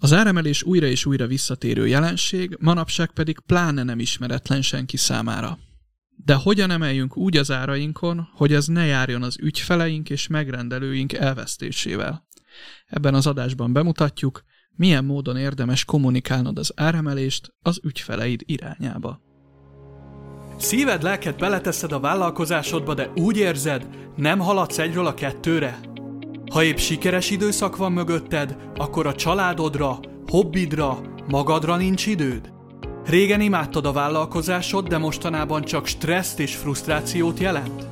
Az áremelés újra és újra visszatérő jelenség, manapság pedig pláne nem ismeretlen senki számára. De hogyan emeljünk úgy az árainkon, hogy ez ne járjon az ügyfeleink és megrendelőink elvesztésével? Ebben az adásban bemutatjuk, milyen módon érdemes kommunikálnod az áremelést az ügyfeleid irányába. Szíved, lelked beleteszed a vállalkozásodba, de úgy érzed, nem haladsz egyről a kettőre? Ha épp sikeres időszak van mögötted, akkor a családodra, hobbidra, magadra nincs időd? Régen imádtad a vállalkozásod, de mostanában csak stresszt és frusztrációt jelent?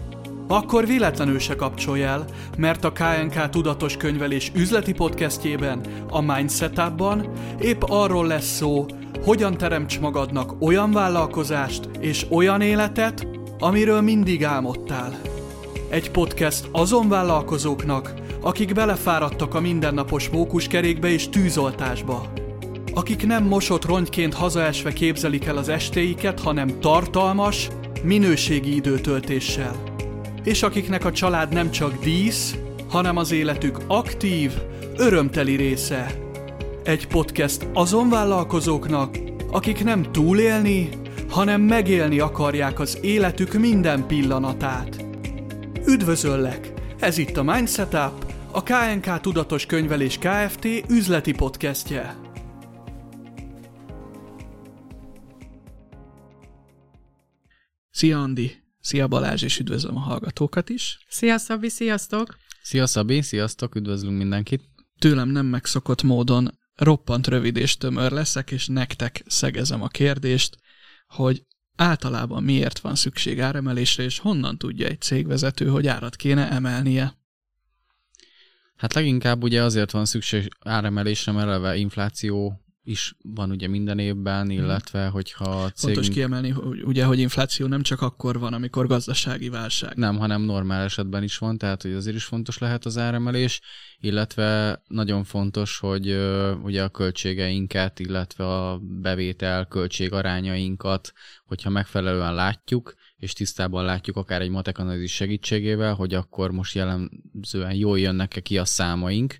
Akkor véletlenül se kapcsolj el, mert a KNK Tudatos Könyvelés üzleti podcastjében, a Mindset Upban épp arról lesz szó, hogyan teremts magadnak olyan vállalkozást és olyan életet, amiről mindig álmodtál. Egy podcast azon vállalkozóknak, akik belefáradtak a mindennapos mókuskerékbe és tűzoltásba. Akik nem mosott rongyként hazaesve képzelik el az estéiket, hanem tartalmas, minőségi időtöltéssel. És akiknek a család nem csak dísz, hanem az életük aktív, örömteli része. Egy podcast azon vállalkozóknak, akik nem túlélni, hanem megélni akarják az életük minden pillanatát. Üdvözöllek! Ez itt a Mindset Up, a KNK Tudatos Könyvelés Kft. üzleti podcastje. Szia Andi! Szia Balázs, és üdvözlöm a hallgatókat is. Szia Szabi, sziasztok! Szia Szabi, sziasztok, üdvözlünk mindenkit! Tőlem nem megszokott módon roppant rövid és tömör leszek, és nektek szegezem a kérdést, hogy általában miért van szükség áremelésre, és honnan tudja egy cégvezető, hogy árat kéne emelnie? Hát leginkább ugye azért van szükség áremelésre, mert eleve infláció is van ugye minden évben, mhm. illetve hogyha a cégünk... Fontos kiemelni, hogy, ugye, hogy infláció nem csak akkor van, amikor gazdasági válság. Nem, hanem normál esetben is van, tehát hogy azért is fontos lehet az áremelés, illetve nagyon fontos, hogy ugye a költségeinket, illetve a bevétel költség arányainkat, hogyha megfelelően látjuk, és tisztában látjuk akár egy matekanalizis segítségével, hogy akkor most jellemzően jól jönnek-e ki a számaink,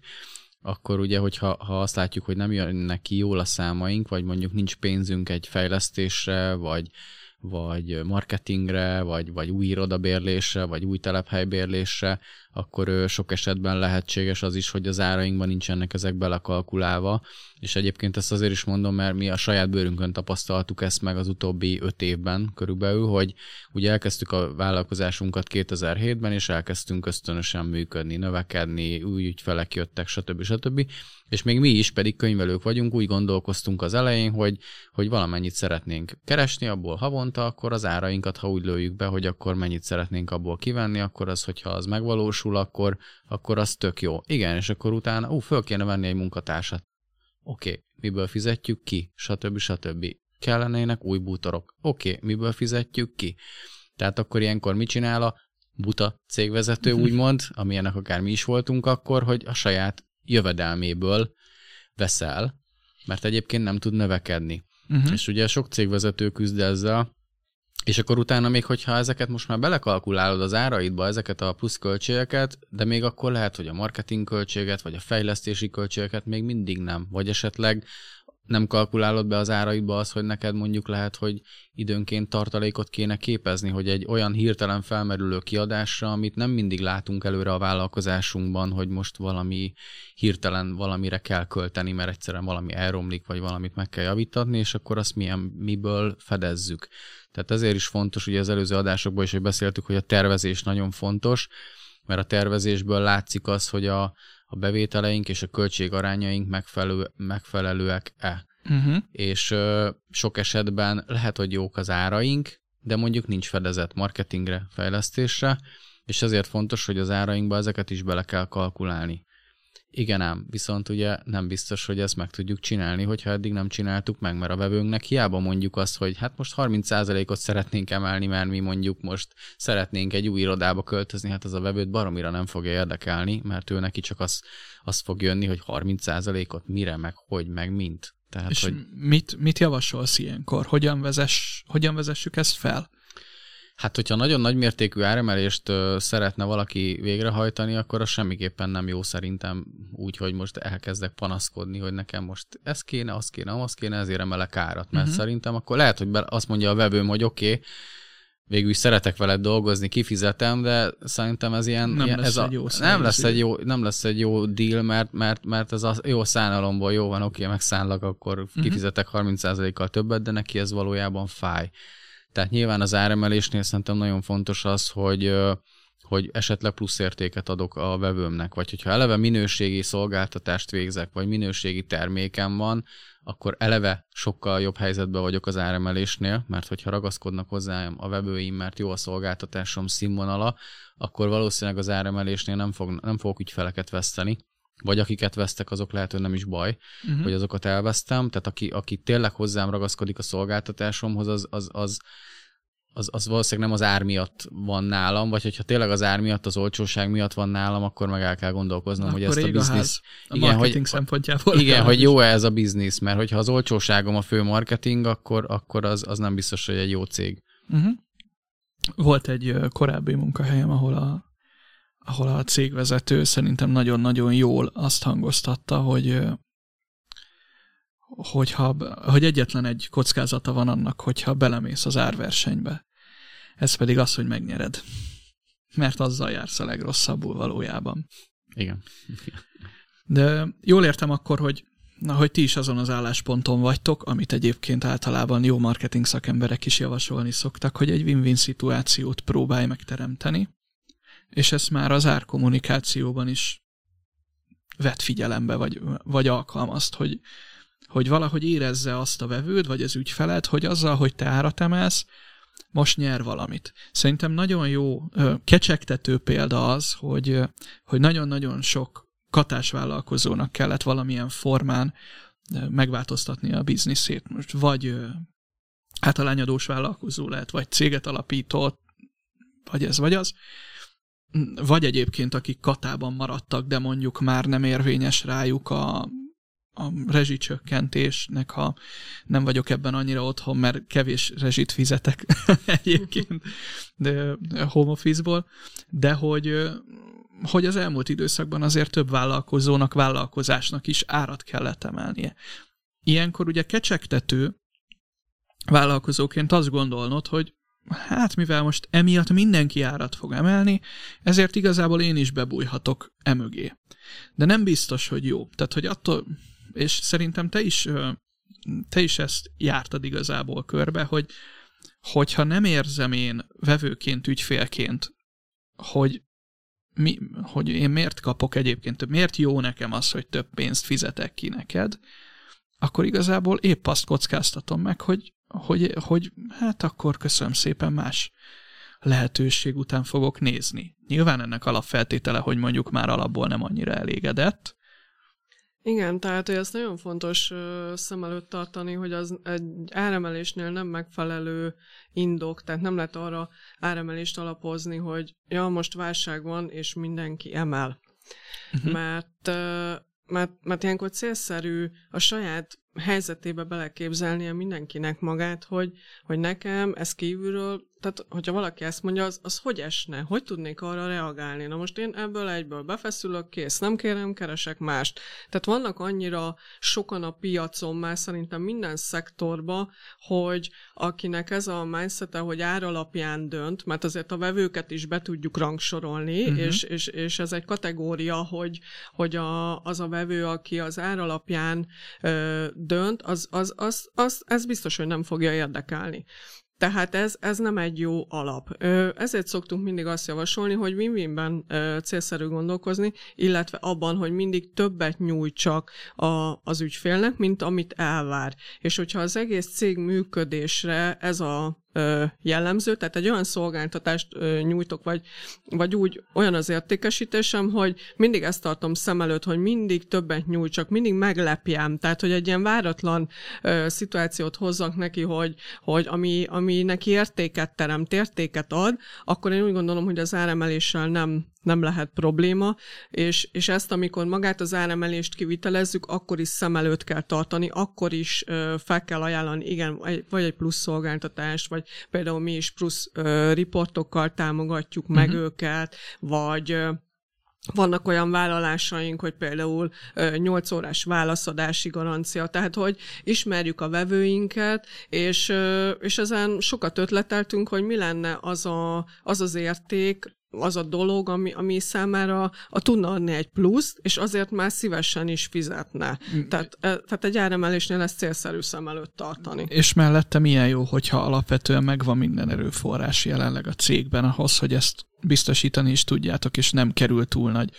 akkor ugye, hogyha ha azt látjuk, hogy nem jönnek ki jól a számaink, vagy mondjuk nincs pénzünk egy fejlesztésre, vagy, vagy marketingre, vagy, vagy új irodabérlésre, vagy új telephelybérlésre, akkor sok esetben lehetséges az is, hogy az árainkban nincsenek ezek belekalkulálva, és egyébként ezt azért is mondom, mert mi a saját bőrünkön tapasztaltuk ezt meg az utóbbi öt évben körülbelül, hogy ugye elkezdtük a vállalkozásunkat 2007-ben, és elkezdtünk ösztönösen működni, növekedni, új ügyfelek jöttek, stb. stb. És még mi is pedig könyvelők vagyunk, úgy gondolkoztunk az elején, hogy, hogy valamennyit szeretnénk keresni abból havonta, akkor az árainkat, ha úgy lőjük be, hogy akkor mennyit szeretnénk abból kivenni, akkor az, hogyha az megvalósul, akkor, akkor az tök jó. Igen, és akkor utána, ú, föl kéne venni egy munkatársat Oké, okay, miből fizetjük ki, stb. stb. Kellenének új bútorok. Oké, okay, miből fizetjük ki? Tehát akkor ilyenkor mit csinál a buta cégvezető, úgymond, amilyenek akár mi is voltunk akkor, hogy a saját jövedelméből veszel, mert egyébként nem tud növekedni. Uh-huh. És ugye sok cégvezető küzd ezzel, és akkor utána még, hogyha ezeket most már belekalkulálod az áraidba, ezeket a pluszköltségeket, de még akkor lehet, hogy a marketing költséget, vagy a fejlesztési költségeket még mindig nem. Vagy esetleg nem kalkulálod be az áraidba az, hogy neked mondjuk lehet, hogy időnként tartalékot kéne képezni, hogy egy olyan hirtelen felmerülő kiadásra, amit nem mindig látunk előre a vállalkozásunkban, hogy most valami hirtelen valamire kell költeni, mert egyszerűen valami elromlik, vagy valamit meg kell javítatni, és akkor azt milyen, miből fedezzük. Tehát ezért is fontos, ugye az előző adásokban is, hogy beszéltük, hogy a tervezés nagyon fontos, mert a tervezésből látszik az, hogy a, a bevételeink és a költségarányaink megfelelő, megfelelőek-e. Uh-huh. És ö, sok esetben lehet, hogy jók az áraink, de mondjuk nincs fedezet marketingre, fejlesztésre, és ezért fontos, hogy az árainkba ezeket is bele kell kalkulálni. Igen ám, viszont ugye nem biztos, hogy ezt meg tudjuk csinálni, hogyha eddig nem csináltuk meg, mert a vevőnknek hiába mondjuk azt, hogy hát most 30%-ot szeretnénk emelni, mert mi mondjuk most szeretnénk egy új irodába költözni, hát az a vevőt baromira nem fogja érdekelni, mert ő neki csak az, az fog jönni, hogy 30%-ot mire, meg hogy, meg mint. Tehát, És hogy... mit, mit javasolsz ilyenkor? Hogyan, vezess, hogyan vezessük ezt fel? Hát, hogyha nagyon nagy mértékű áremelést szeretne valaki végrehajtani, akkor az semmiképpen nem jó szerintem úgy, hogy most elkezdek panaszkodni, hogy nekem most ez kéne, az kéne, az kéne, ezért emelek árat. Mert uh-huh. szerintem akkor lehet, hogy azt mondja a vevőm, hogy oké, okay, végül is szeretek veled dolgozni, kifizetem, de szerintem ez ilyen, nem, ilyen, lesz, ez egy a, jó nem lesz egy jó, nem lesz egy jó deal, mert, mert, mert ez a jó szánalomból jó van, oké, meg szánlak, akkor uh-huh. kifizetek 30%-kal többet, de neki ez valójában fáj. Tehát nyilván az áremelésnél szerintem nagyon fontos az, hogy hogy esetleg plusz értéket adok a vevőmnek, vagy hogyha eleve minőségi szolgáltatást végzek, vagy minőségi termékem van, akkor eleve sokkal jobb helyzetben vagyok az áremelésnél, mert hogyha ragaszkodnak hozzám a vevőim, mert jó a szolgáltatásom színvonala, akkor valószínűleg az áremelésnél nem, fog, nem fogok ügyfeleket veszteni, vagy akiket vesztek, azok lehet, hogy nem is baj, uh-huh. hogy azokat elvesztem. Tehát aki, aki tényleg hozzám ragaszkodik a szolgáltatásomhoz, az, az, az, az, az valószínűleg nem az ár miatt van nálam, vagy hogyha tényleg az ár miatt, az olcsóság miatt van nálam, akkor meg el kell gondolkoznom, akkor hogy ezt a biznisz... A igen, hogy, szempontjából. Igen, hogy jó-e ez a biznisz, mert hogyha az olcsóságom a fő marketing, akkor, akkor az, az nem biztos, hogy egy jó cég. Uh-huh. Volt egy korábbi munkahelyem, ahol a, ahol a cégvezető szerintem nagyon-nagyon jól azt hangoztatta, hogy hogyha, hogy egyetlen egy kockázata van annak, hogyha belemész az árversenybe. Ez pedig az, hogy megnyered. Mert azzal jársz a legrosszabbul valójában. Igen. De jól értem akkor, hogy, na, hogy ti is azon az állásponton vagytok, amit egyébként általában jó marketing szakemberek is javasolni szoktak, hogy egy win-win szituációt próbálj megteremteni, és ezt már az árkommunikációban is vett figyelembe, vagy, vagy alkalmazt, hogy, hogy valahogy érezze azt a vevőd, vagy az ügyfeled, hogy azzal, hogy te árat emelsz, most nyer valamit. Szerintem nagyon jó, kecsegtető példa az, hogy, hogy nagyon-nagyon sok katásvállalkozónak kellett valamilyen formán megváltoztatni a bizniszét. Most vagy általányadós vállalkozó lehet, vagy céget alapított, vagy ez, vagy az. Vagy egyébként, akik katában maradtak, de mondjuk már nem érvényes rájuk a a rezsicsökkentésnek, ha nem vagyok ebben annyira otthon, mert kevés rezsit fizetek egyébként de home office-ból, de hogy, hogy az elmúlt időszakban azért több vállalkozónak, vállalkozásnak is árat kellett emelnie. Ilyenkor ugye kecsegtető vállalkozóként azt gondolnod, hogy hát mivel most emiatt mindenki árat fog emelni, ezért igazából én is bebújhatok emögé. De nem biztos, hogy jó. Tehát, hogy attól és szerintem te is, te is ezt jártad igazából körbe, hogy hogyha nem érzem én vevőként, ügyfélként, hogy, mi, hogy én miért kapok egyébként, miért jó nekem az, hogy több pénzt fizetek ki neked, akkor igazából épp azt kockáztatom meg, hogy, hogy, hogy hát akkor köszönöm szépen más lehetőség után fogok nézni. Nyilván ennek alapfeltétele, hogy mondjuk már alapból nem annyira elégedett, igen, tehát hogy ezt nagyon fontos szem előtt tartani, hogy az egy áremelésnél nem megfelelő indok, tehát nem lehet arra áremelést alapozni, hogy ja, most válság van, és mindenki emel. Uh-huh. Mert, mert, mert ilyenkor célszerű a saját helyzetébe beleképzelnie mindenkinek magát, hogy, hogy nekem ez kívülről tehát hogyha valaki ezt mondja, az, az hogy esne? Hogy tudnék arra reagálni? Na most én ebből egyből befeszülök, kész, nem kérem, keresek mást. Tehát vannak annyira sokan a piacon már szerintem minden szektorban, hogy akinek ez a mindset hogy ár alapján dönt, mert azért a vevőket is be tudjuk rangsorolni, uh-huh. és, és, és ez egy kategória, hogy, hogy a, az a vevő, aki az ár alapján ö, dönt, az, az, az, az, ez biztos, hogy nem fogja érdekelni. Tehát ez, ez nem egy jó alap. Ezért szoktunk mindig azt javasolni, hogy win-winben célszerű gondolkozni, illetve abban, hogy mindig többet nyújtsak a, az ügyfélnek, mint amit elvár. És hogyha az egész cég működésre ez a jellemző, tehát egy olyan szolgáltatást nyújtok, vagy, vagy úgy olyan az értékesítésem, hogy mindig ezt tartom szem előtt, hogy mindig többet nyújtsak, mindig meglepjem, tehát hogy egy ilyen váratlan szituációt hozzak neki, hogy, hogy ami, ami neki értéket teremt, értéket ad, akkor én úgy gondolom, hogy az áremeléssel nem nem lehet probléma, és, és ezt, amikor magát az áremelést kivitelezzük, akkor is szem előtt kell tartani, akkor is ö, fel kell ajánlani, igen, vagy egy plusz szolgáltatást, vagy például mi is plusz ö, riportokkal támogatjuk uh-huh. meg mhm. őket, vagy ö, vannak olyan vállalásaink, hogy például 8 órás válaszadási garancia, tehát hogy ismerjük a vevőinket, és, és ezen sokat ötleteltünk, hogy mi lenne az a, az, az érték, az a dolog, ami, ami számára a tudna adni egy pluszt, és azért már szívesen is fizetne. Mm. Tehát, e, tehát egy áremelésnél ezt célszerű szem előtt tartani. És mellette milyen jó, hogyha alapvetően megvan minden erőforrás jelenleg a cégben ahhoz, hogy ezt biztosítani is tudjátok, és nem kerül túl nagy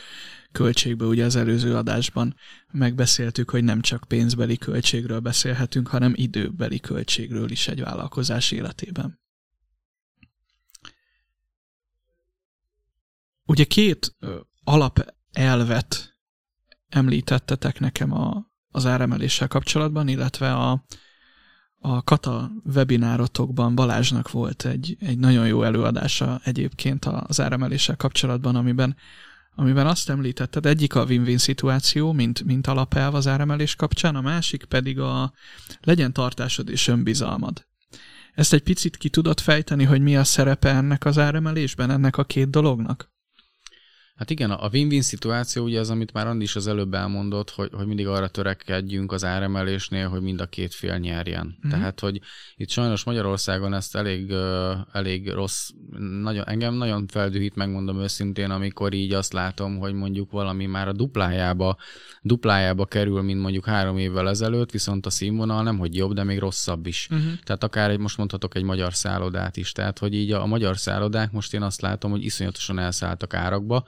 költségbe. Ugye az előző adásban megbeszéltük, hogy nem csak pénzbeli költségről beszélhetünk, hanem időbeli költségről is egy vállalkozás életében. Ugye két alapelvet említettetek nekem a, az áremeléssel kapcsolatban, illetve a, a Kata webinárotokban Balázsnak volt egy, egy nagyon jó előadása egyébként az áremeléssel kapcsolatban, amiben, amiben azt említetted, egyik a win-win szituáció, mint, mint alapelv az áremelés kapcsán, a másik pedig a legyen tartásod és önbizalmad. Ezt egy picit ki tudod fejteni, hogy mi a szerepe ennek az áremelésben, ennek a két dolognak? Hát igen, a win-win szituáció ugye az, amit már Andi is az előbb elmondott, hogy, hogy mindig arra törekedjünk az áremelésnél, hogy mind a két fél nyerjen. Mm-hmm. Tehát, hogy itt sajnos Magyarországon ezt elég, elég rossz, nagyon, engem nagyon feldühít, megmondom őszintén, amikor így azt látom, hogy mondjuk valami már a duplájába, duplájába kerül, mint mondjuk három évvel ezelőtt, viszont a színvonal nem, hogy jobb, de még rosszabb is. Mm-hmm. Tehát akár egy, most mondhatok egy magyar szállodát is. Tehát, hogy így a, a magyar szállodák most én azt látom, hogy iszonyatosan elszálltak árakba,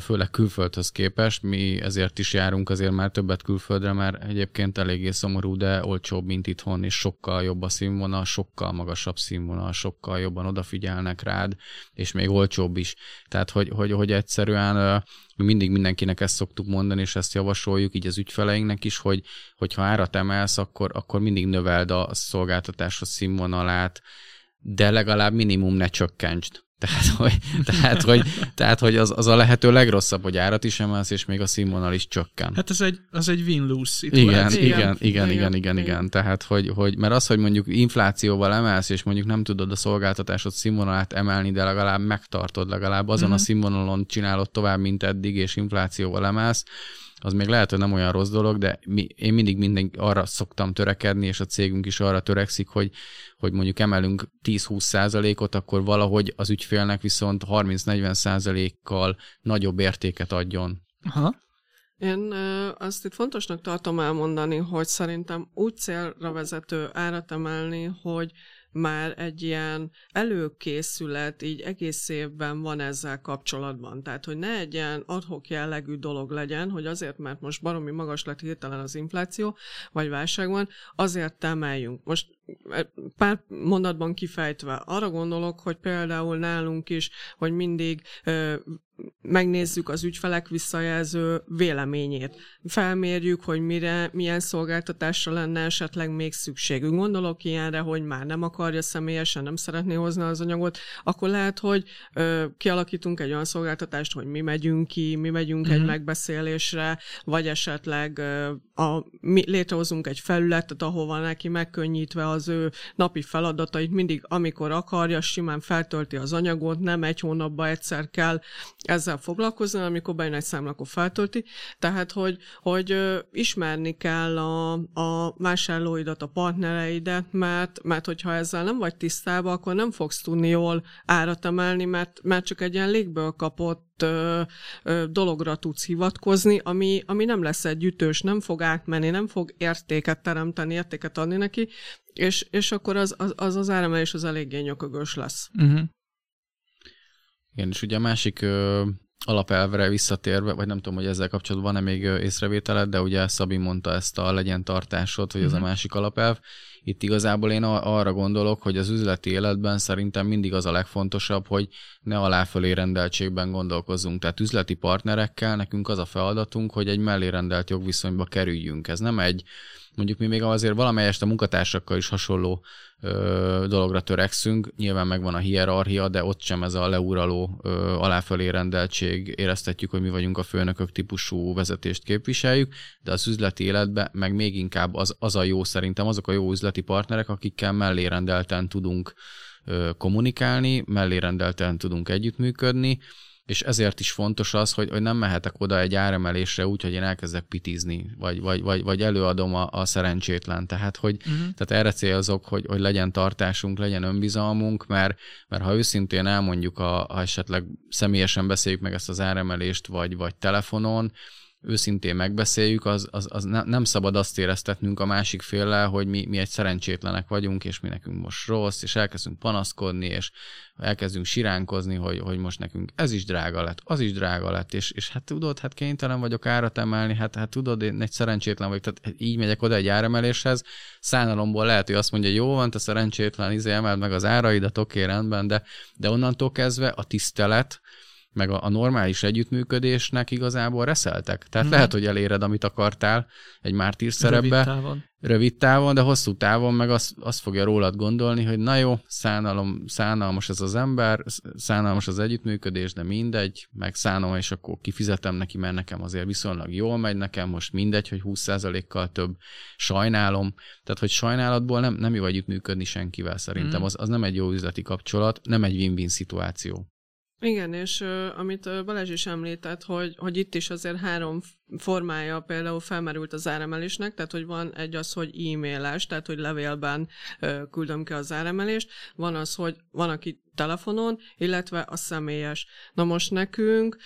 főleg külföldhöz képest. Mi ezért is járunk azért már többet külföldre, mert egyébként eléggé szomorú, de olcsóbb, mint itthon, és sokkal jobb a színvonal, sokkal magasabb színvonal, sokkal jobban odafigyelnek rád, és még olcsóbb is. Tehát, hogy, hogy, hogy egyszerűen mi mindig mindenkinek ezt szoktuk mondani, és ezt javasoljuk így az ügyfeleinknek is, hogy, hogy ha árat emelsz, akkor, akkor mindig növeld a szolgáltatáshoz színvonalát, de legalább minimum ne csökkentsd. Tehát, hogy, tehát, hogy, tehát, hogy az, az a lehető legrosszabb, hogy árat is emelsz, és még a színvonal is csökken. Hát ez egy, az egy win-lose igen, igen, igen, igen, igen, igen, igen, igen. Tehát, hogy, hogy, mert az, hogy mondjuk inflációval emelsz, és mondjuk nem tudod a szolgáltatásod színvonalát emelni, de legalább megtartod, legalább azon mm-hmm. a színvonalon csinálod tovább, mint eddig, és inflációval emelsz, az még lehet, hogy nem olyan rossz dolog, de mi, én mindig minden arra szoktam törekedni, és a cégünk is arra törekszik, hogy, hogy mondjuk emelünk 10-20 százalékot, akkor valahogy az ügyfélnek viszont 30-40 százalékkal nagyobb értéket adjon. Aha. Én azt itt fontosnak tartom elmondani, hogy szerintem úgy célra vezető árat emelni, hogy már egy ilyen előkészület így egész évben van ezzel kapcsolatban. Tehát, hogy ne egy ilyen adhok jellegű dolog legyen, hogy azért, mert most baromi magas lett hirtelen az infláció, vagy válság van, azért emeljünk. Most pár mondatban kifejtve, arra gondolok, hogy például nálunk is, hogy mindig megnézzük az ügyfelek visszajelző véleményét. Felmérjük, hogy mire, milyen szolgáltatásra lenne esetleg még szükségünk. Gondolok ilyenre, hogy már nem akarja személyesen, nem szeretné hozni az anyagot, akkor lehet, hogy ö, kialakítunk egy olyan szolgáltatást, hogy mi megyünk ki, mi megyünk mm-hmm. egy mhm. megbeszélésre, vagy esetleg ö, a, mi létrehozunk egy felületet, ahova neki megkönnyítve az ő napi feladatait, mindig amikor akarja, simán feltölti az anyagot, nem egy hónapba egyszer kell ezzel foglalkozni, amikor bejön egy számla, akkor feltölti. Tehát, hogy, hogy ismerni kell a, a vásárlóidat, a partnereidet, mert, mert hogyha ezzel nem vagy tisztában, akkor nem fogsz tudni jól árat emelni, mert, mert csak egy ilyen légből kapott ö, ö, dologra tudsz hivatkozni, ami, ami nem lesz egy ütős, nem fog átmenni, nem fog értéket teremteni, értéket adni neki, és, és akkor az az, az, az áremelés az eléggé nyökögös lesz. Uh-huh. Igen, és ugye a másik ö, alapelvre visszatérve, vagy nem tudom, hogy ezzel kapcsolatban van-e még észrevételed, de ugye Szabi mondta ezt a legyen tartásod, hogy ez uh-huh. a mhm. másik alapelv. Itt igazából én arra gondolok, hogy az üzleti életben szerintem mindig az a legfontosabb, hogy ne aláfölé rendeltségben gondolkozzunk. Tehát üzleti partnerekkel nekünk az a feladatunk, hogy egy mellé rendelt jogviszonyba kerüljünk. Ez nem egy mondjuk mi még azért valamelyest a munkatársakkal is hasonló ö, dologra törekszünk. Nyilván megvan a hierarchia, de ott sem ez a leuraló ö, aláfölé rendeltség. Éreztetjük, hogy mi vagyunk a főnökök típusú vezetést képviseljük, de az üzleti életben meg még inkább az, az a jó szerintem, azok a jó üzleti partnerek, akikkel mellérendelten tudunk ö, kommunikálni, mellérendelten tudunk együttműködni, és ezért is fontos az, hogy, hogy nem mehetek oda egy áremelésre úgy, hogy én elkezdek pitizni, vagy, vagy, vagy, vagy előadom a, a szerencsétlen. Tehát, hogy uh-huh. tehát erre célzok, hogy, hogy legyen tartásunk, legyen önbizalmunk, mert, mert ha őszintén elmondjuk, a, ha esetleg személyesen beszéljük meg ezt az áremelést, vagy, vagy telefonon, őszintén megbeszéljük, az, az, az nem szabad azt éreztetnünk a másik féllel, hogy mi, mi egy szerencsétlenek vagyunk, és mi nekünk most rossz, és elkezdünk panaszkodni, és elkezdünk siránkozni, hogy, hogy most nekünk ez is drága lett, az is drága lett, és, és hát tudod, hát kénytelen vagyok árat emelni, hát, hát tudod, én egy szerencsétlen vagyok, tehát így megyek oda egy áremeléshez, szánalomból lehet, hogy azt mondja, jó van, te szerencsétlen, izé emeld meg az áraidat, oké, rendben, de, de onnantól kezdve a tisztelet, meg a, a normális együttműködésnek igazából reszeltek. Tehát hmm. lehet, hogy eléred, amit akartál egy mártír szerepbe. Rövid távon. Rövid távon, de hosszú távon meg azt, azt fogja rólad gondolni, hogy na jó, szánalom, szánalmas ez az ember, szánalmas az együttműködés, de mindegy, meg szánom, és akkor kifizetem neki, mert nekem azért viszonylag jól megy, nekem most mindegy, hogy 20%-kal több sajnálom. Tehát, hogy sajnálatból nem, nem jó együttműködni senkivel szerintem. Hmm. Az, az nem egy jó üzleti kapcsolat, nem egy win-win szituáció. Igen, és amit Balázs is említett, hogy, hogy itt is azért három formája például felmerült az áremelésnek, tehát hogy van egy az, hogy e-mailes, tehát hogy levélben uh, küldöm ki az áremelést, van az, hogy van, aki telefonon, illetve a személyes. Na most nekünk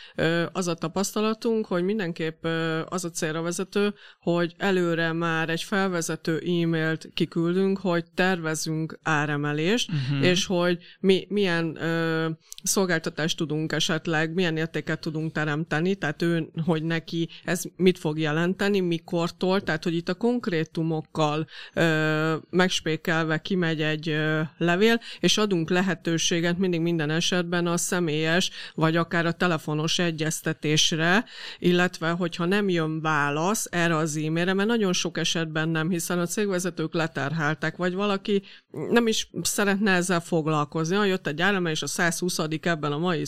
az a tapasztalatunk, hogy mindenképp az a célra vezető, hogy előre már egy felvezető e-mailt kiküldünk, hogy tervezünk áremelést, uh-huh. és hogy mi milyen ö, szolgáltatást tudunk esetleg, milyen értéket tudunk teremteni, tehát ő, hogy neki ez mit fog jelenteni, mikortól, tehát hogy itt a konkrétumokkal ö, megspékelve kimegy egy ö, levél, és adunk lehetőséget mindig minden esetben a személyes, vagy akár a telefonos egyeztetésre, illetve hogyha nem jön válasz erre az e-mailre, mert nagyon sok esetben nem, hiszen a cégvezetők leterheltek, vagy valaki nem is szeretne ezzel foglalkozni. Ha jött egy állam és a 120 ebben a mai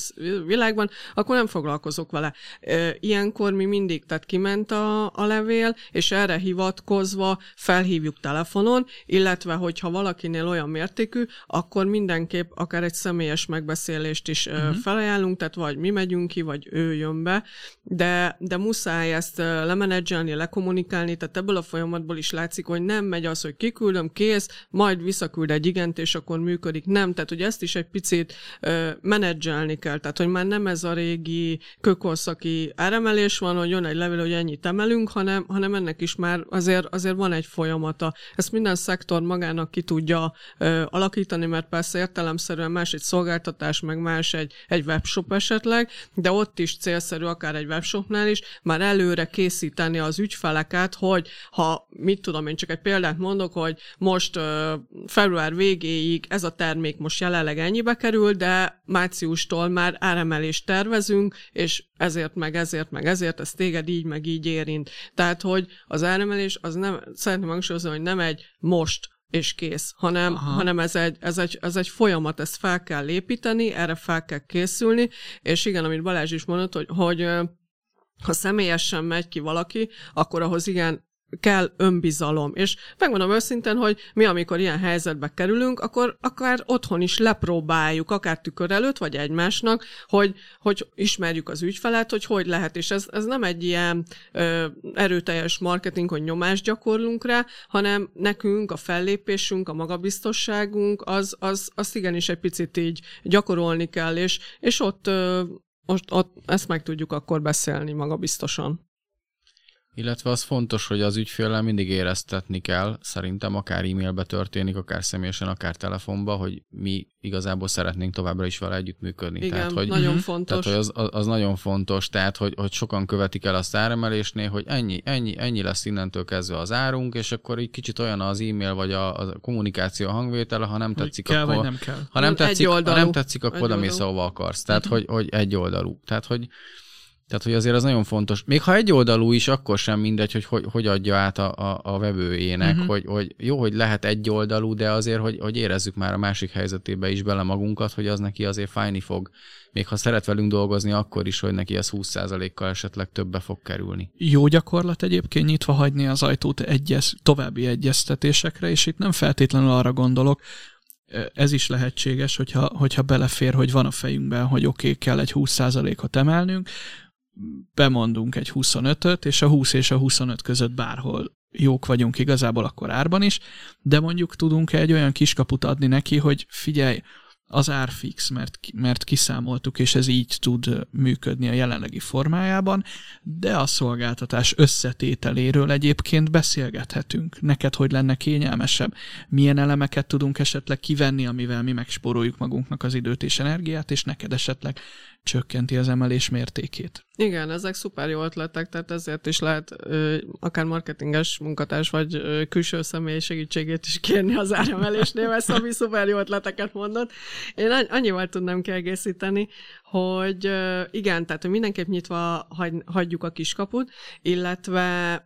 világban, akkor nem foglalkozok vele. Ilyenkor mi mindig, tehát kiment a, a levél, és erre hivatkozva felhívjuk telefonon, illetve hogyha valakinél olyan mértékű, akkor mindenképp akár egy személyes megbeszélést is uh-huh. felajánlunk, tehát vagy mi megyünk ki, vagy ő jön be, de, de muszáj ezt lemenedzselni, lekommunikálni, tehát ebből a folyamatból is látszik, hogy nem megy az, hogy kiküldöm, kész, majd visszaküld egy igent, és akkor működik. Nem, tehát hogy ezt is egy picit menedzselni kell, tehát hogy már nem ez a régi kökorszaki áremelés van, hogy jön egy levél, hogy ennyit emelünk, hanem, hanem ennek is már azért, azért van egy folyamata. Ezt minden szektor magának ki tudja uh, alakítani, mert persze értelemszerűen más egy szolgáltatás, meg más egy, egy webshop esetleg, de ott is célszerű, akár egy webshopnál is, már előre készíteni az ügyfeleket, hogy ha, mit tudom én, csak egy példát mondok, hogy most uh, február végéig ez a termék most jelenleg ennyibe kerül, de márciustól már áremelést tervezünk, és ezért, meg ezért, meg ezért, ez téged így, meg így érint. Tehát, hogy az áremelés, az nem, szeretném hangsúlyozni, hogy nem egy most és kész, hanem, hanem ez, egy, ez, egy, ez egy folyamat, ezt fel kell építeni, erre fel kell készülni, és igen, amit Balázs is mondott, hogy, hogy ha személyesen megy ki valaki, akkor ahhoz igen kell önbizalom. És megmondom őszintén, hogy mi, amikor ilyen helyzetbe kerülünk, akkor akár otthon is lepróbáljuk, akár tükör előtt, vagy egymásnak, hogy, hogy ismerjük az ügyfelet, hogy hogy lehet. És ez, ez nem egy ilyen ö, erőteljes marketing, hogy nyomást gyakorlunk rá, hanem nekünk a fellépésünk, a magabiztosságunk, az, az, azt igenis egy picit így gyakorolni kell, és, és ott, ö, ott, ott ezt meg tudjuk akkor beszélni magabiztosan. Illetve az fontos, hogy az ügyféllel mindig éreztetni kell, szerintem akár e-mailbe történik, akár személyesen, akár telefonba, hogy mi igazából szeretnénk továbbra is vele együttműködni. Igen, tehát, hogy, nagyon fontos. Tehát, hogy az, az, az nagyon fontos, tehát, hogy, hogy sokan követik el azt áremelésnél, hogy ennyi, ennyi, ennyi lesz innentől kezdve az árunk, és akkor így kicsit olyan az e-mail vagy a, a kommunikáció hangvétele, ha nem tetszik, kell, akkor, vagy nem kell. Ha nem, tetszik, ha nem tetszik, akkor oda mész, ahova akarsz. Tehát, hogy, hogy egy oldalú. Tehát, hogy Tehát, hogy azért az nagyon fontos. Még ha egy oldalú is, akkor sem mindegy, hogy hogy, hogy adja át a, a, a vevőjének, uh-huh. hogy, hogy jó, hogy lehet egy oldalú, de azért, hogy, hogy érezzük már a másik helyzetébe is bele magunkat, hogy az neki azért fájni fog. Még ha szeret velünk dolgozni, akkor is, hogy neki ez 20%-kal esetleg többe fog kerülni. Jó gyakorlat egyébként nyitva hagyni az ajtót egyes, további egyeztetésekre, és itt nem feltétlenül arra gondolok, ez is lehetséges, hogyha, hogyha belefér, hogy van a fejünkben, hogy oké, okay, kell egy 20%-ot emelnünk, bemondunk egy 25-öt, és a 20 és a 25 között bárhol jók vagyunk igazából akkor árban is, de mondjuk tudunk egy olyan kiskaput adni neki, hogy figyelj, az ár fix, mert, mert kiszámoltuk, és ez így tud működni a jelenlegi formájában, de a szolgáltatás összetételéről egyébként beszélgethetünk. Neked hogy lenne kényelmesebb? Milyen elemeket tudunk esetleg kivenni, amivel mi megspóroljuk magunknak az időt és energiát, és neked esetleg csökkenti az emelés mértékét. Igen, ezek szuper jó ötletek, tehát ezért is lehet ö, akár marketinges munkatárs vagy ö, külső személy segítségét is kérni az áremelésnél, mert Szabi szuper jó ötleteket mondott. Én annyival tudnám kiegészíteni, hogy ö, igen, tehát hogy mindenképp nyitva hagy, hagyjuk a kiskaput, illetve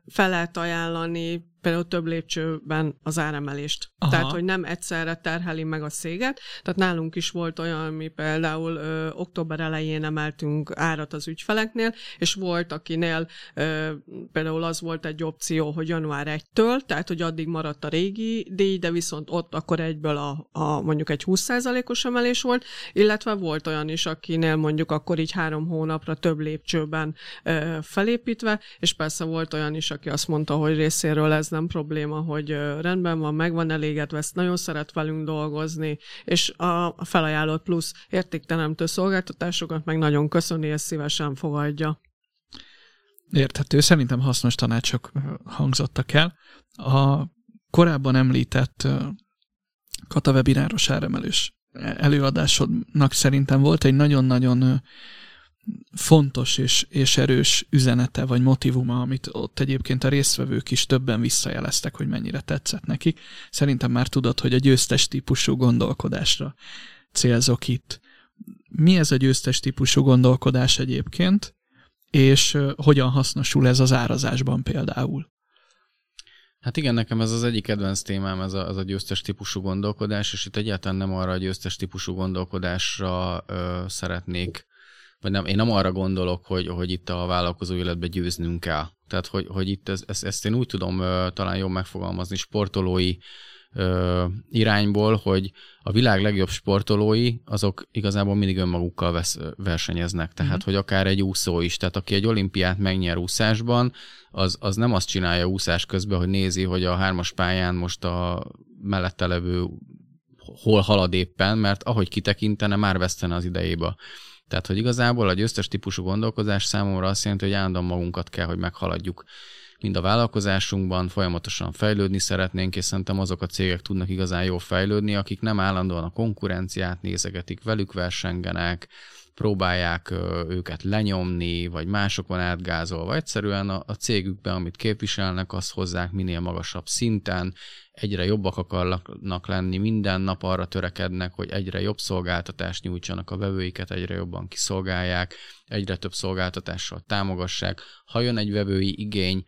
fel lehet ajánlani például több lépcsőben az áremelést. Aha. Tehát, hogy nem egyszerre terheli meg a széget. Tehát nálunk is volt olyan, ami például ö, október elején emeltünk árat az ügyfeleknél, és volt, akinél ö, például az volt egy opció, hogy január 1-től, tehát, hogy addig maradt a régi díj, de viszont ott akkor egyből a, a mondjuk egy 20%-os emelés volt, illetve volt olyan is, akinél mondjuk akkor így három hónapra több lépcsőben ö, felépítve, és persze volt olyan is, aki azt mondta, hogy részéről ez nem probléma, hogy rendben van, meg van elégedve, ezt nagyon szeret velünk dolgozni, és a felajánlott plusz értékteremtő szolgáltatásokat meg nagyon köszöni, és szívesen fogadja. Érthető, szerintem hasznos tanácsok hangzottak el. A korábban említett Kata webináros áremelős előadásodnak szerintem volt egy nagyon-nagyon fontos és, és erős üzenete vagy motivuma, amit ott egyébként a résztvevők is többen visszajeleztek, hogy mennyire tetszett nekik. Szerintem már tudod, hogy a győztes típusú gondolkodásra célzok itt. Mi ez a győztes típusú gondolkodás egyébként, és hogyan hasznosul ez az árazásban például? Hát igen, nekem ez az egyik kedvenc témám, ez a, az a győztes típusú gondolkodás, és itt egyáltalán nem arra a győztes típusú gondolkodásra ö, szeretnék vagy nem, én nem arra gondolok, hogy, hogy itt a vállalkozó életbe győznünk kell. Tehát, hogy, hogy itt ez, ezt, ezt én úgy tudom uh, talán jobb megfogalmazni sportolói uh, irányból, hogy a világ legjobb sportolói, azok igazából mindig önmagukkal vesz, versenyeznek. Tehát, mm-hmm. hogy akár egy úszó is. Tehát, aki egy olimpiát megnyer úszásban, az, az nem azt csinálja úszás közben, hogy nézi, hogy a hármas pályán most a mellette levő hol halad éppen, mert ahogy kitekintene, már vesztene az idejébe. Tehát, hogy igazából a győztes típusú gondolkozás számomra azt jelenti, hogy állandóan magunkat kell, hogy meghaladjuk. Mind a vállalkozásunkban, folyamatosan fejlődni szeretnénk, és szerintem azok a cégek tudnak igazán jól fejlődni, akik nem állandóan a konkurenciát nézegetik, velük versengenek, próbálják őket lenyomni, vagy másokon átgázolva. Egyszerűen a, a cégükben, amit képviselnek, azt hozzák minél magasabb szinten, egyre jobbak akarnak lenni, minden nap arra törekednek, hogy egyre jobb szolgáltatást nyújtsanak a vevőiket, egyre jobban kiszolgálják, egyre több szolgáltatással támogassák. Ha jön egy vevői igény,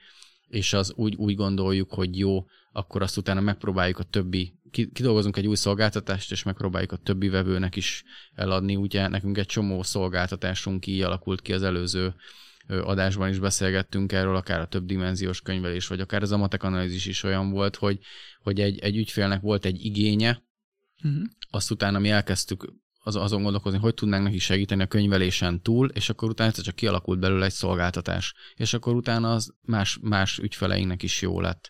és az úgy, úgy gondoljuk, hogy jó, akkor azt utána megpróbáljuk a többi, kidolgozunk egy új szolgáltatást, és megpróbáljuk a többi vevőnek is eladni. Ugye nekünk egy csomó szolgáltatásunk így alakult ki az előző adásban is beszélgettünk erről, akár a többdimenziós könyvelés, vagy akár ez a matek analízis is olyan volt, hogy, hogy egy, egy ügyfélnek volt egy igénye, uh-huh. azt utána mi elkezdtük az, azon gondolkozni, hogy tudnánk neki segíteni a könyvelésen túl, és akkor utána egyszer csak kialakult belőle egy szolgáltatás. És akkor utána az más, más ügyfeleinknek is jó lett.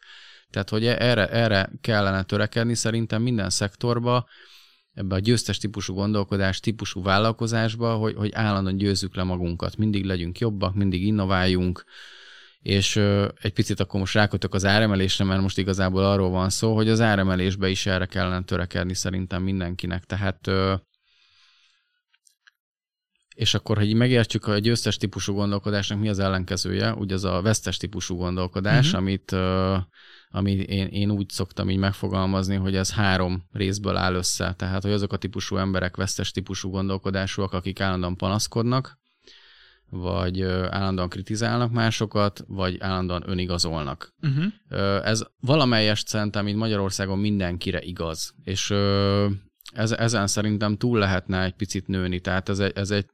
Tehát, hogy erre, erre kellene törekedni szerintem minden szektorba, ebbe a győztes típusú gondolkodás, típusú vállalkozásba, hogy, hogy állandóan győzzük le magunkat, mindig legyünk jobbak, mindig innováljunk, és ö, egy picit akkor most rákötök az áremelésre, mert most igazából arról van szó, hogy az áremelésbe is erre kellene törekedni szerintem mindenkinek. Tehát ö, és akkor, hogy megértsük, hogy a győztes típusú gondolkodásnak mi az ellenkezője, ugye az a vesztes típusú gondolkodás, uh-huh. amit, uh, ami én, én úgy szoktam így megfogalmazni, hogy ez három részből áll össze. Tehát, hogy azok a típusú emberek vesztes típusú gondolkodásúak, akik állandóan panaszkodnak, vagy állandóan kritizálnak másokat, vagy állandóan önigazolnak. Uh-huh. Ez valamelyest szerintem, mint Magyarországon mindenkire igaz, és ez, ezen szerintem túl lehetne egy picit nőni, tehát ez egy, ez egy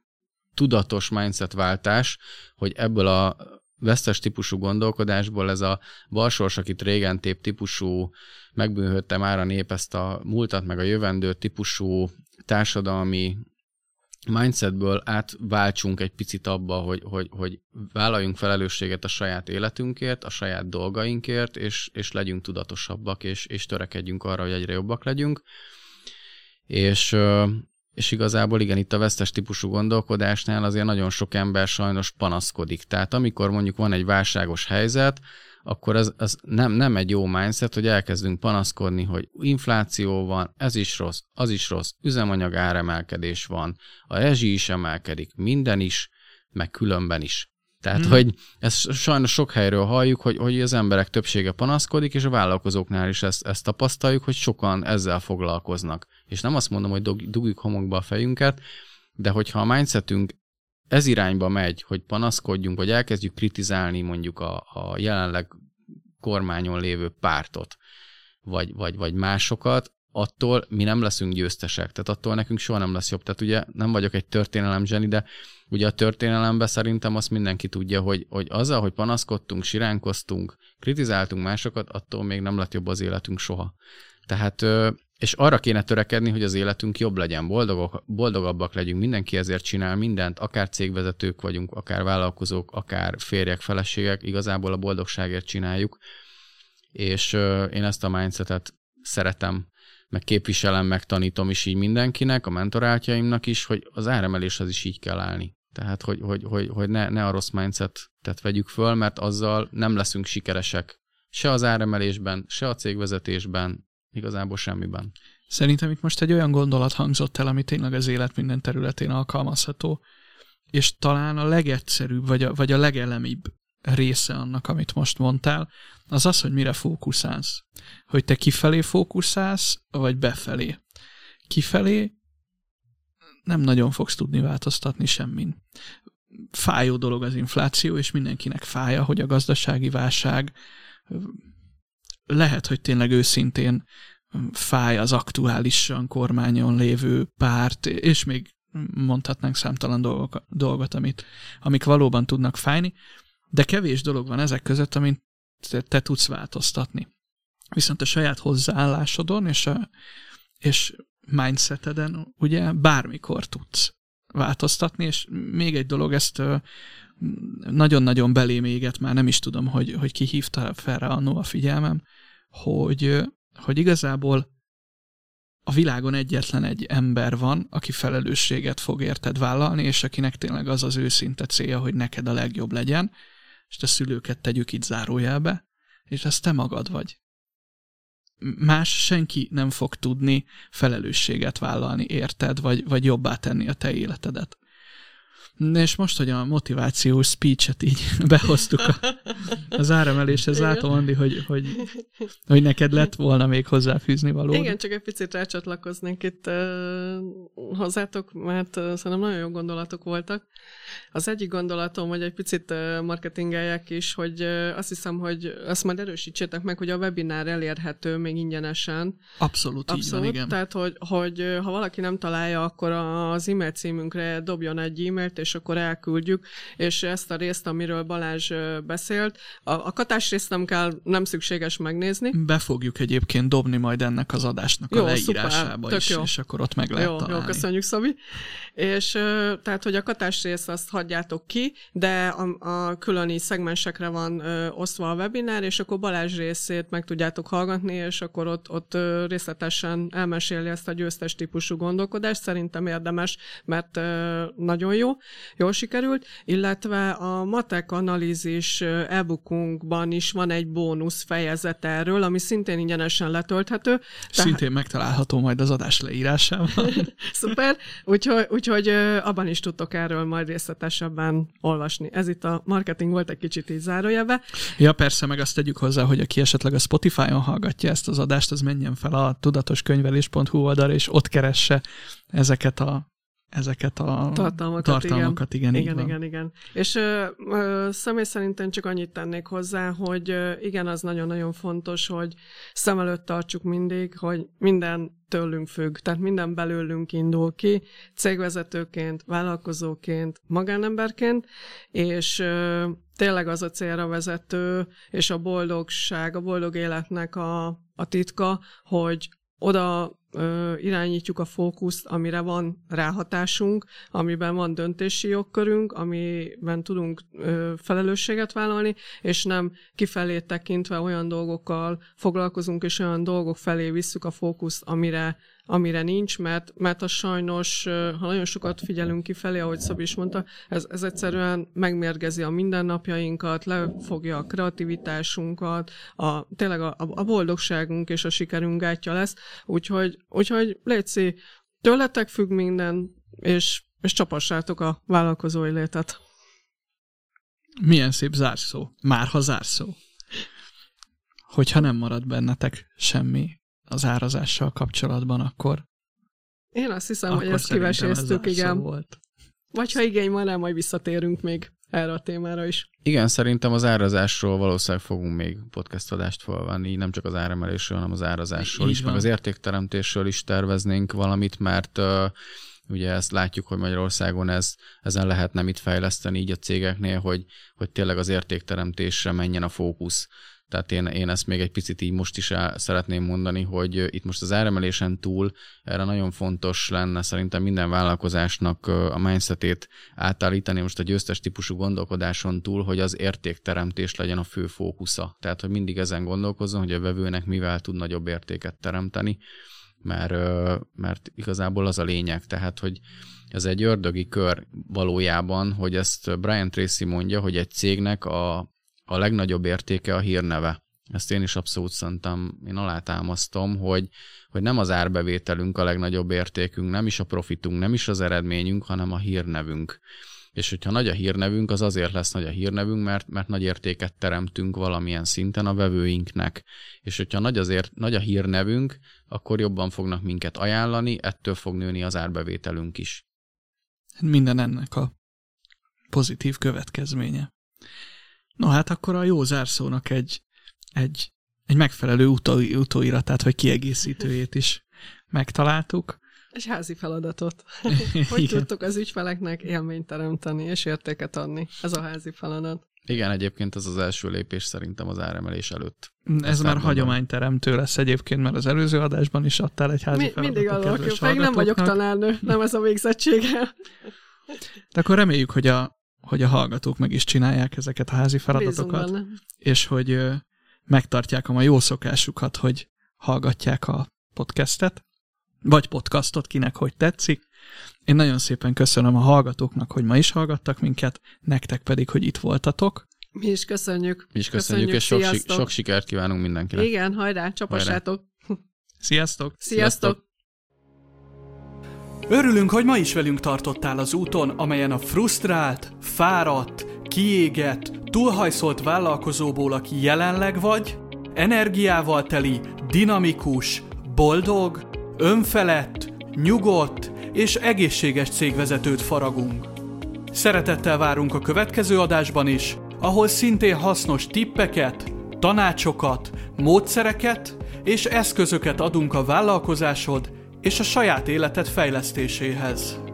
tudatos mindsetváltás, hogy ebből a vesztes típusú gondolkodásból ez a balsors, akit régen tép típusú, megbűnhődte már a nép ezt a múltat, meg a jövendő típusú társadalmi mindsetből átváltsunk egy picit abba, hogy, hogy, hogy vállaljunk felelősséget a saját életünkért, a saját dolgainkért, és, és legyünk tudatosabbak, és, és törekedjünk arra, hogy egyre jobbak legyünk. És, és igazából igen, itt a vesztes típusú gondolkodásnál azért nagyon sok ember sajnos panaszkodik. Tehát amikor mondjuk van egy válságos helyzet, akkor ez, ez nem, nem egy jó mindset, hogy elkezdünk panaszkodni, hogy infláció van, ez is rossz, az is rossz, üzemanyag áremelkedés van, a rezsi is emelkedik, minden is, meg különben is. Tehát, hmm. hogy ezt sajnos sok helyről halljuk, hogy, hogy az emberek többsége panaszkodik, és a vállalkozóknál is ezt, ezt tapasztaljuk, hogy sokan ezzel foglalkoznak. És nem azt mondom, hogy dugjuk homokba a fejünket, de hogyha a mindsetünk ez irányba megy, hogy panaszkodjunk, vagy elkezdjük kritizálni mondjuk a, a jelenleg kormányon lévő pártot, vagy, vagy, vagy másokat, attól mi nem leszünk győztesek, tehát attól nekünk soha nem lesz jobb. Tehát ugye nem vagyok egy történelem zseni, de ugye a történelemben szerintem azt mindenki tudja, hogy, hogy azzal, hogy panaszkodtunk, siránkoztunk, kritizáltunk másokat, attól még nem lett jobb az életünk soha. Tehát és arra kéne törekedni, hogy az életünk jobb legyen, boldogok, boldogabbak legyünk, mindenki ezért csinál mindent, akár cégvezetők vagyunk, akár vállalkozók, akár férjek, feleségek, igazából a boldogságért csináljuk, és én ezt a mindsetet szeretem, meg képviselem, meg tanítom is így mindenkinek, a mentorátjaimnak is, hogy az áremeléshez is így kell állni. Tehát, hogy, hogy, hogy, hogy ne, ne a rossz mindsetet vegyük föl, mert azzal nem leszünk sikeresek se az áremelésben, se a cégvezetésben, igazából semmiben. Szerintem itt most egy olyan gondolat hangzott el, ami tényleg az élet minden területén alkalmazható, és talán a legegyszerűbb, vagy a, vagy a legelemibb része annak, amit most mondtál, az az, hogy mire fókuszálsz. Hogy te kifelé fókuszálsz, vagy befelé. Kifelé nem nagyon fogsz tudni változtatni semmin. Fájó dolog az infláció, és mindenkinek fája, hogy a gazdasági válság lehet, hogy tényleg őszintén fáj az aktuálisan kormányon lévő párt, és még mondhatnánk számtalan dolgok, dolgot, amit, amik valóban tudnak fájni, de kevés dolog van ezek között, amit te, te tudsz változtatni. Viszont a saját hozzáállásodon és, a, és mindseteden ugye bármikor tudsz változtatni, és még egy dolog, ezt nagyon-nagyon belém éget, már nem is tudom, hogy, hogy ki hívta fel rá annó a figyelmem, hogy, hogy igazából a világon egyetlen egy ember van, aki felelősséget fog érted vállalni, és akinek tényleg az az őszinte célja, hogy neked a legjobb legyen, és a szülőket tegyük itt zárójelbe, és ez te magad vagy. Más senki nem fog tudni felelősséget vállalni, érted, vagy, vagy jobbá tenni a te életedet. És most, hogy a motivációs speech-et így behoztuk a, az áremeléshez, látom, Andi, hogy, hogy, hogy neked lett volna még hozzáfűzni való. Igen, csak egy picit rácsatlakoznék itt uh, hozzátok, mert uh, szerintem nagyon jó gondolatok voltak. Az egyik gondolatom, hogy egy picit marketingeljek is, hogy azt hiszem, hogy azt majd erősítsétek meg, hogy a webinár elérhető még ingyenesen. Abszolút, Abszolút így van, igen. Tehát, hogy, hogy ha valaki nem találja, akkor az e-mail címünkre dobjon egy e-mailt, és akkor elküldjük, és ezt a részt, amiről Balázs beszélt, a, a katás részt nem kell, nem szükséges megnézni. Be fogjuk egyébként dobni majd ennek az adásnak jó, a leírásába szuper, is, jó. és akkor ott meg lehet jó, találni. Jó, köszönjük, Szabi. És tehát, hogy a katás részt azt hagyjátok ki, de a, a különi szegmensekre van ö, osztva a webinár, és akkor Balázs részét meg tudjátok hallgatni, és akkor ott, ott ö, részletesen elmeséli ezt a győztes típusú gondolkodást. Szerintem érdemes, mert ö, nagyon jó jól sikerült, illetve a matek analízis e is van egy bónusz fejezet erről, ami szintén ingyenesen letölthető. Szintén tehát... megtalálható majd az adás leírásában. Szuper, úgyhogy, úgyhogy abban is tudtok erről majd részletesebben olvasni. Ez itt a marketing volt egy kicsit így zárójelbe. Ja, persze, meg azt tegyük hozzá, hogy aki esetleg a Spotify-on hallgatja ezt az adást, az menjen fel a tudatoskönyvelés.hu oldalra, és ott keresse ezeket a ezeket a tartalmakat, tartalmakat igen, igen, igen, igen, igen. És ö, ö, személy szerintem csak annyit tennék hozzá, hogy ö, igen, az nagyon-nagyon fontos, hogy szem előtt tartsuk mindig, hogy minden tőlünk függ, tehát minden belőlünk indul ki, cégvezetőként, vállalkozóként, magánemberként, és ö, tényleg az a célra vezető, és a boldogság, a boldog életnek a, a titka, hogy oda ö, irányítjuk a fókuszt, amire van ráhatásunk, amiben van döntési jogkörünk, amiben tudunk felelősséget vállalni, és nem kifelé tekintve olyan dolgokkal foglalkozunk, és olyan dolgok felé visszük a fókuszt, amire amire nincs, mert, mert a sajnos, ha nagyon sokat figyelünk kifelé, ahogy Szabi is mondta, ez, ez egyszerűen megmérgezi a mindennapjainkat, lefogja a kreativitásunkat, a, tényleg a, a boldogságunk és a sikerünk gátja lesz, úgyhogy, úgyhogy létszi, tőletek függ minden, és, és csapassátok a vállalkozói létet. Milyen szép zárszó. Már ha zárszó. Hogyha nem marad bennetek semmi az árazással kapcsolatban, akkor Én azt hiszem, hogy ezt kiveséztük, igen. Volt. Vagy ha igény van rá, majd visszatérünk még erre a témára is. Igen, szerintem az árazásról valószínűleg fogunk még podcast adást felvenni, nem csak az áremelésről, hanem az árazásról Így is, van. meg az értékteremtésről is terveznénk valamit, mert uh, ugye ezt látjuk, hogy Magyarországon ez, ezen lehetne mit fejleszteni így a cégeknél, hogy, hogy tényleg az értékteremtésre menjen a fókusz. Tehát én, én ezt még egy picit így most is el szeretném mondani, hogy itt most az áremelésen túl erre nagyon fontos lenne szerintem minden vállalkozásnak a mindsetét átállítani most a győztes típusú gondolkodáson túl, hogy az értékteremtés legyen a fő fókusza. Tehát, hogy mindig ezen gondolkozzon, hogy a vevőnek mivel tud nagyobb értéket teremteni, mert, mert igazából az a lényeg, tehát, hogy ez egy ördögi kör valójában, hogy ezt Brian Tracy mondja, hogy egy cégnek a, a legnagyobb értéke a hírneve. Ezt én is abszolút szerintem, én alátámasztom, hogy, hogy nem az árbevételünk a legnagyobb értékünk, nem is a profitunk, nem is az eredményünk, hanem a hírnevünk. És hogyha nagy a hírnevünk, az azért lesz nagy a hírnevünk, mert, mert nagy értéket teremtünk valamilyen szinten a vevőinknek. És hogyha nagy, azért, nagy a hírnevünk, akkor jobban fognak minket ajánlani, ettől fog nőni az árbevételünk is. Minden ennek a pozitív következménye. No hát akkor a jó zárszónak egy, egy, egy megfelelő utó, utóiratát, vagy kiegészítőjét is megtaláltuk. Egy házi feladatot. hogy tudtok az ügyfeleknek élményt teremteni és értéket adni? Ez a házi feladat. Igen, egyébként ez az első lépés szerintem az áremelés előtt. Ez Ezt már hagyományteremtő lesz egyébként, mert az előző adásban is adtál egy házi Mi, feladatot. Mindig adok, meg nem vagyok tanárnő, nem ez a végzettsége. De akkor reméljük, hogy a hogy a hallgatók meg is csinálják ezeket a házi feladatokat, és hogy megtartják a ma jó szokásukat, hogy hallgatják a podcastet, vagy podcastot, kinek hogy tetszik. Én nagyon szépen köszönöm a hallgatóknak, hogy ma is hallgattak minket, nektek pedig, hogy itt voltatok. Mi is köszönjük. Mi is köszönjük, köszönjük és sok, sok sikert kívánunk mindenkinek. Igen, hajrá, csapassátok. Sziasztok! Sziasztok! Örülünk, hogy ma is velünk tartottál az úton, amelyen a frusztrált, fáradt, kiégett, túlhajszolt vállalkozóból, aki jelenleg vagy, energiával teli, dinamikus, boldog, önfelett, nyugodt és egészséges cégvezetőt faragunk. Szeretettel várunk a következő adásban is, ahol szintén hasznos tippeket, tanácsokat, módszereket és eszközöket adunk a vállalkozásod és a saját életed fejlesztéséhez.